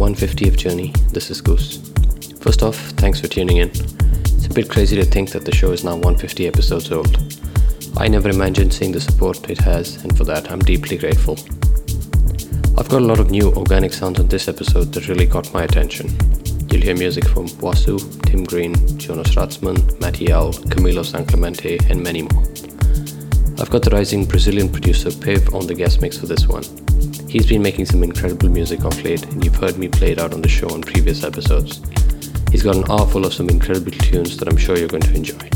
Welcome to episode 150 of Journey. This is Goos. First off, thanks for tuning in. It's a bit crazy to think that the show is now 150 episodes old. I never imagined seeing the support it has, and for that, I'm deeply grateful. I've got a lot of new organic sounds on this episode that really caught my attention. You'll hear music from Wassu, Tim Green, Jonas Rathsman, Maty Owl, Kamilo Sanclemente, and many more. I've got the rising Brazilian producer Peve on the guest mix for this one. He's been making some incredible music off late, and you've heard me play it out on the show on previous episodes. He's got an hour full of some incredible tunes that I'm sure you're going to enjoy.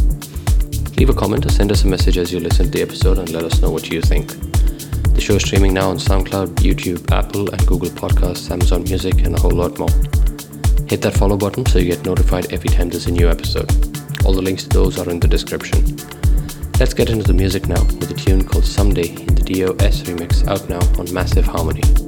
Leave a comment or send us a message as you listen to the episode and let us know what you think. The show is streaming now on SoundCloud, YouTube, Apple, and Google Podcasts, Amazon Music, and a whole lot more. Hit that follow button so you get notified every time there's a new episode. All the links to those are in the description. Let's get into the music now with a tune called Someday in the DOS remix out now on Massive Harmony.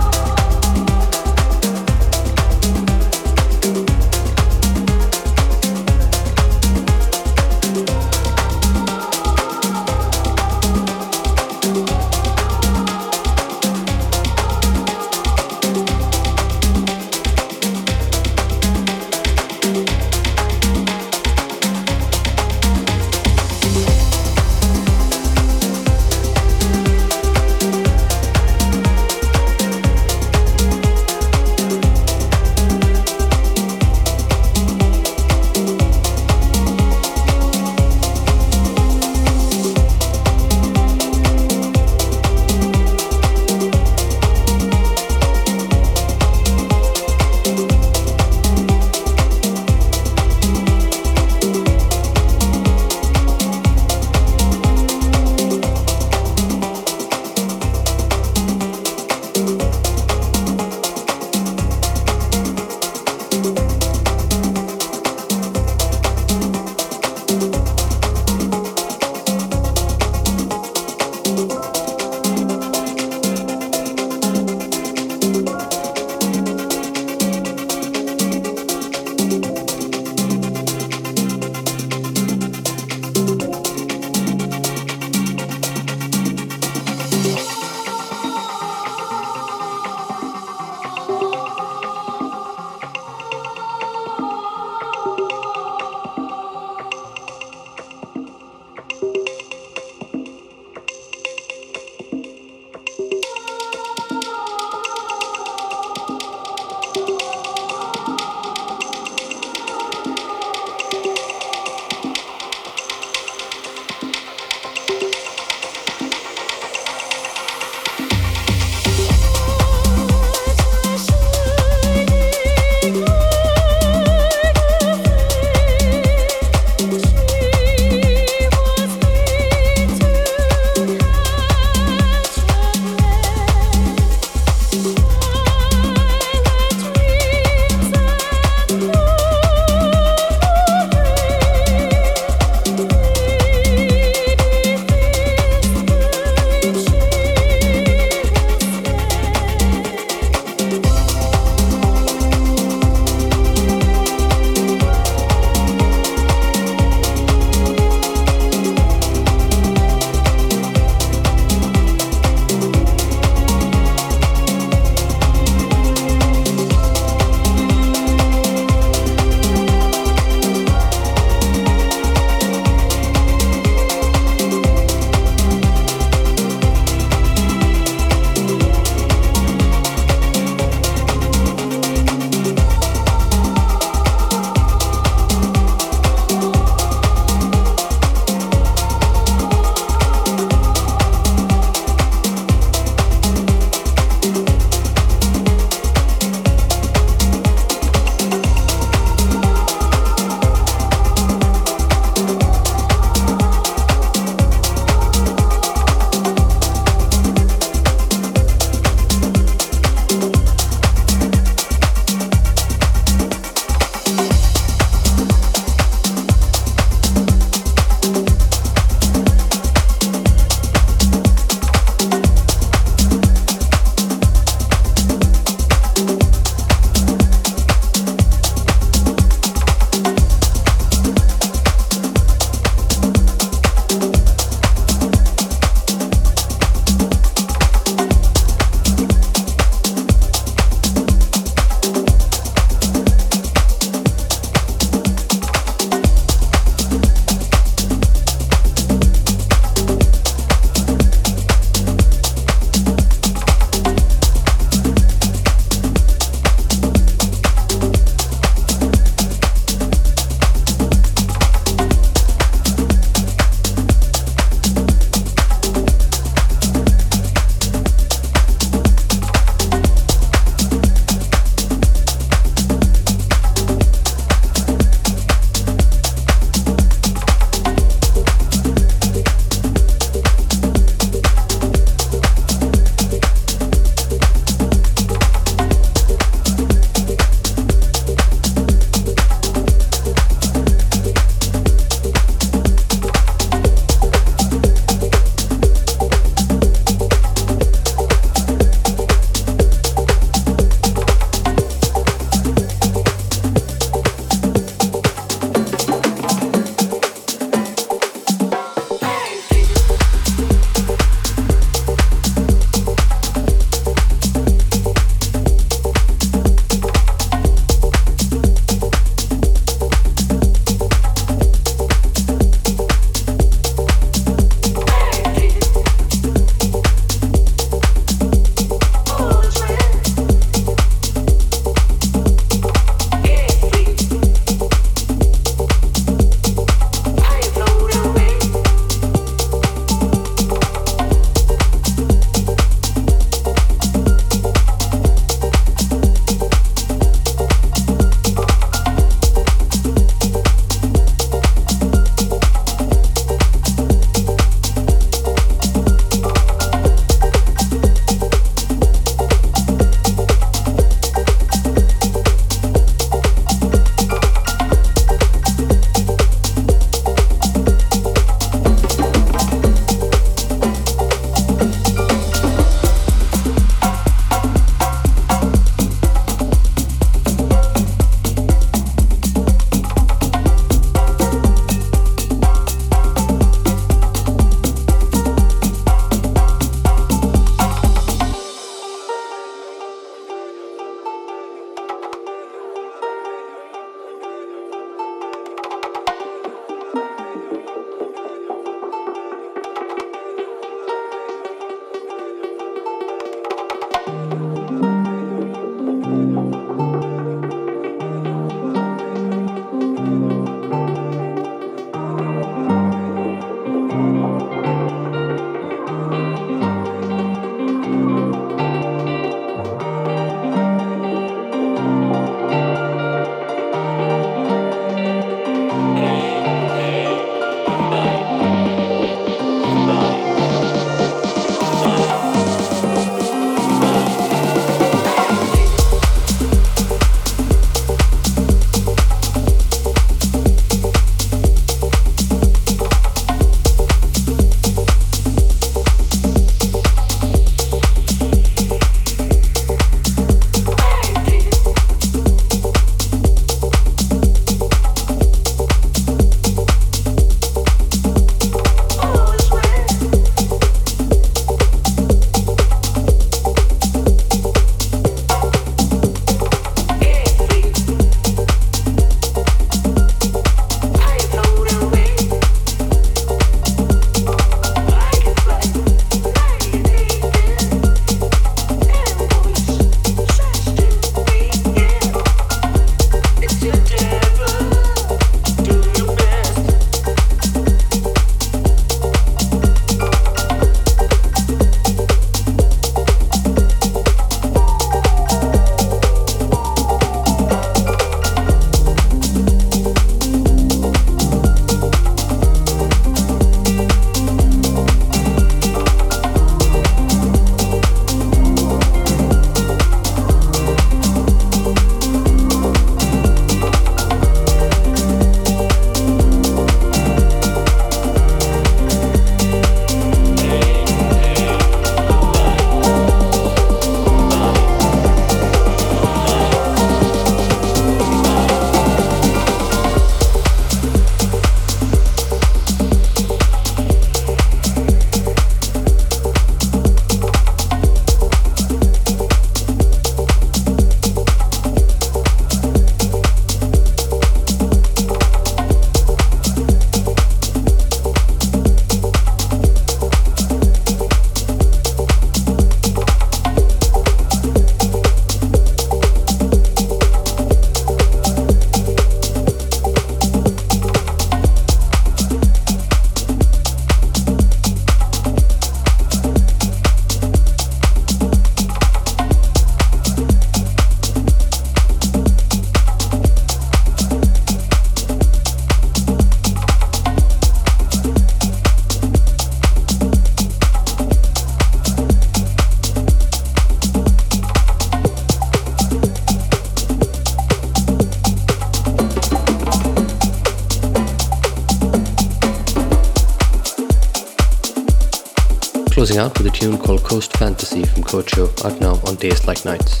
Out with a tune called Coast Fantasy from Cocho out now on Days Like Nights.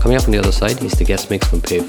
Coming up on the other side is the guest mix from Peve.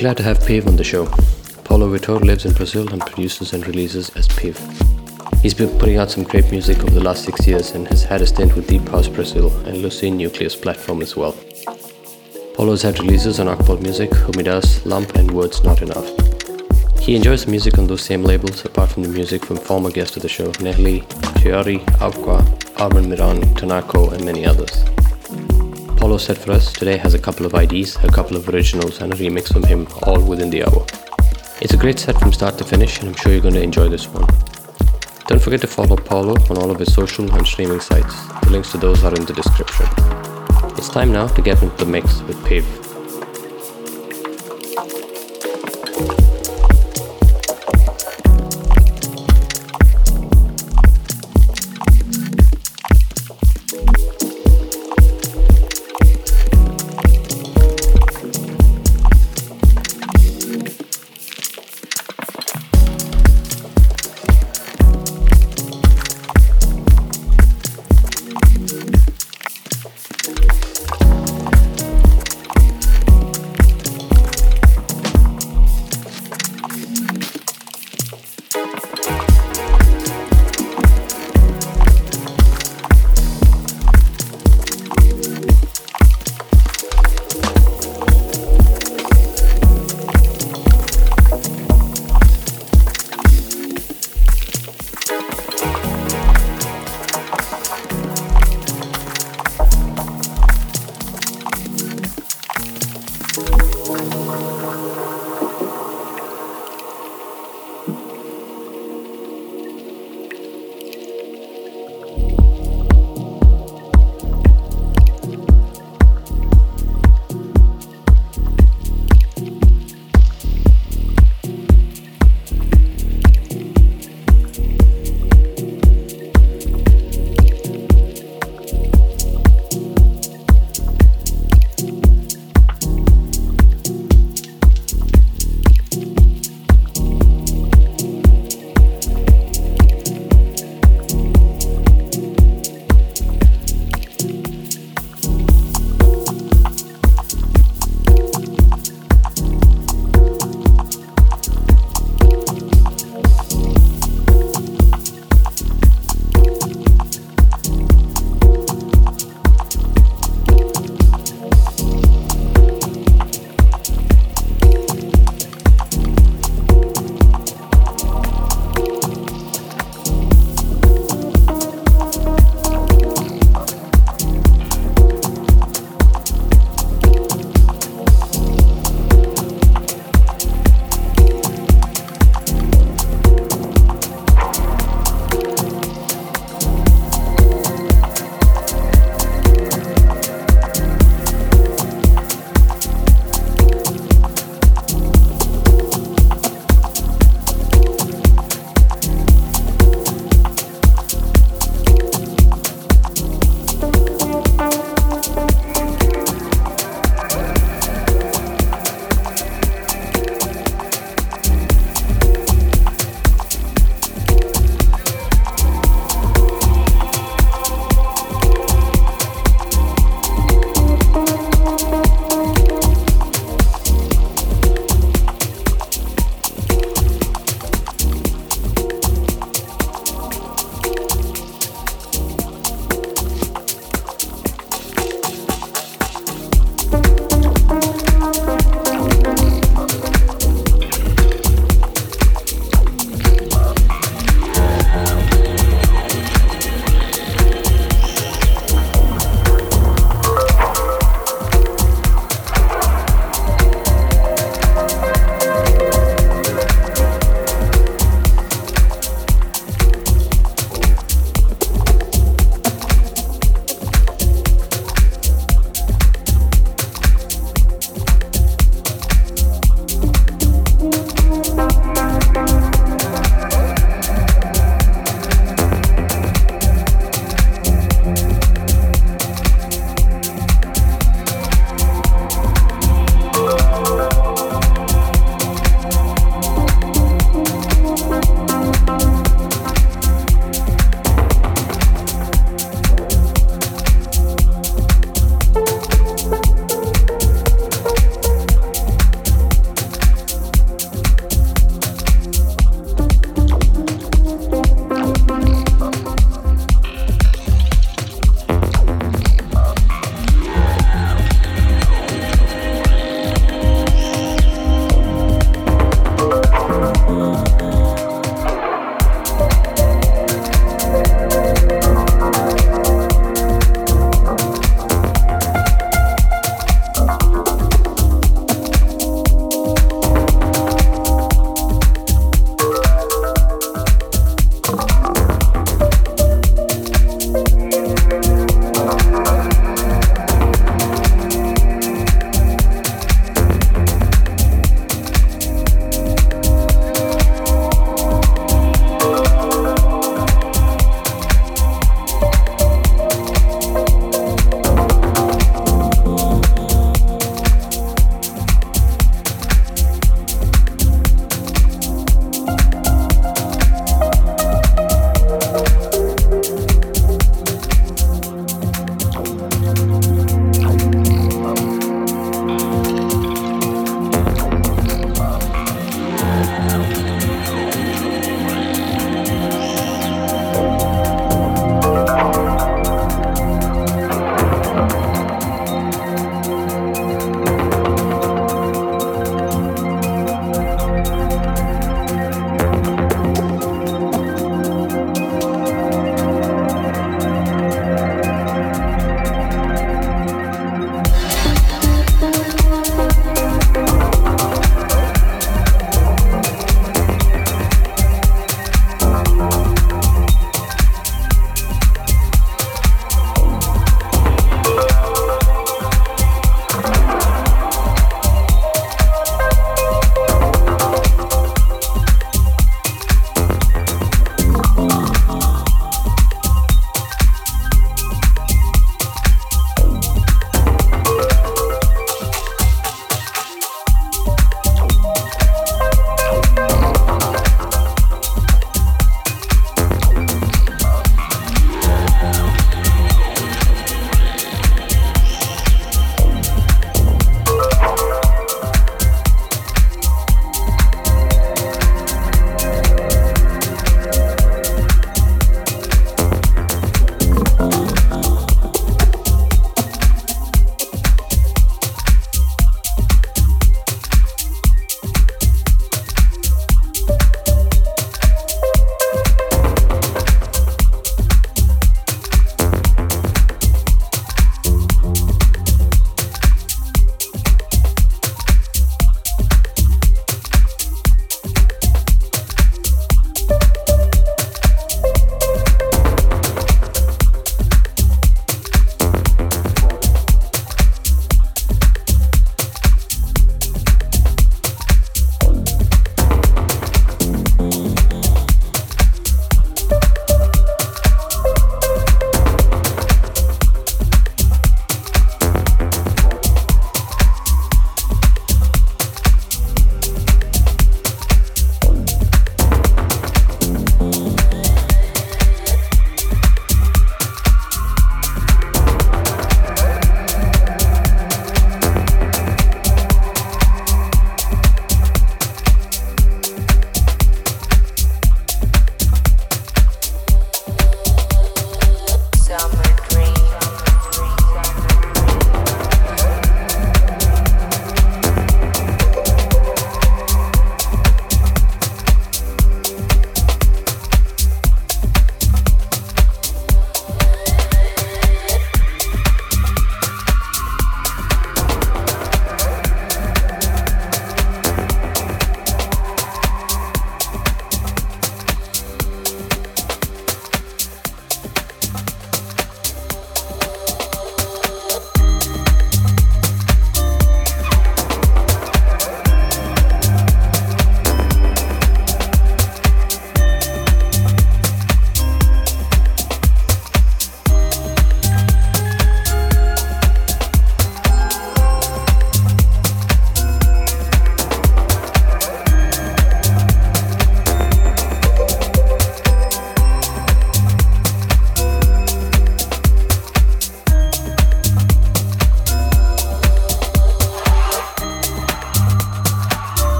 Glad to have Peve on the show. Paulo Vitor lives in Brazil and produces and releases as Peve. He's been putting out some great music over the last six years and has had a stint with Deep House Brazil and Lucene Nucleus platform as well. Paulo's had releases on Akbal Music, Hoomidaas, Lump, and Words Not Enough. He enjoys music on those same labels apart from the music from former guests of the show, Nelly, Chiari, Aqua, Armen Miran, Tanako, and many others. Paulo said for us today has a couple of IDs, a couple of originals, and a remix from him, all within the hour. It's a great set from start to finish, and I'm sure you're going to enjoy this one. Don't forget to follow Paulo on all of his social and streaming sites. The links to those are in the description. It's time now to get into the mix with Peve.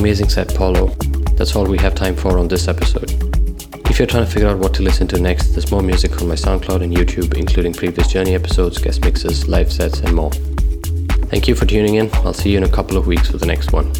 Amazing set, Paulo. That's all we have time for on this episode. If you're trying to figure out what to listen to next, there's more music on my SoundCloud and YouTube, including previous Journey episodes, guest mixes, live sets, and more. Thank you for tuning in. I'll see you in a couple of weeks with the next one.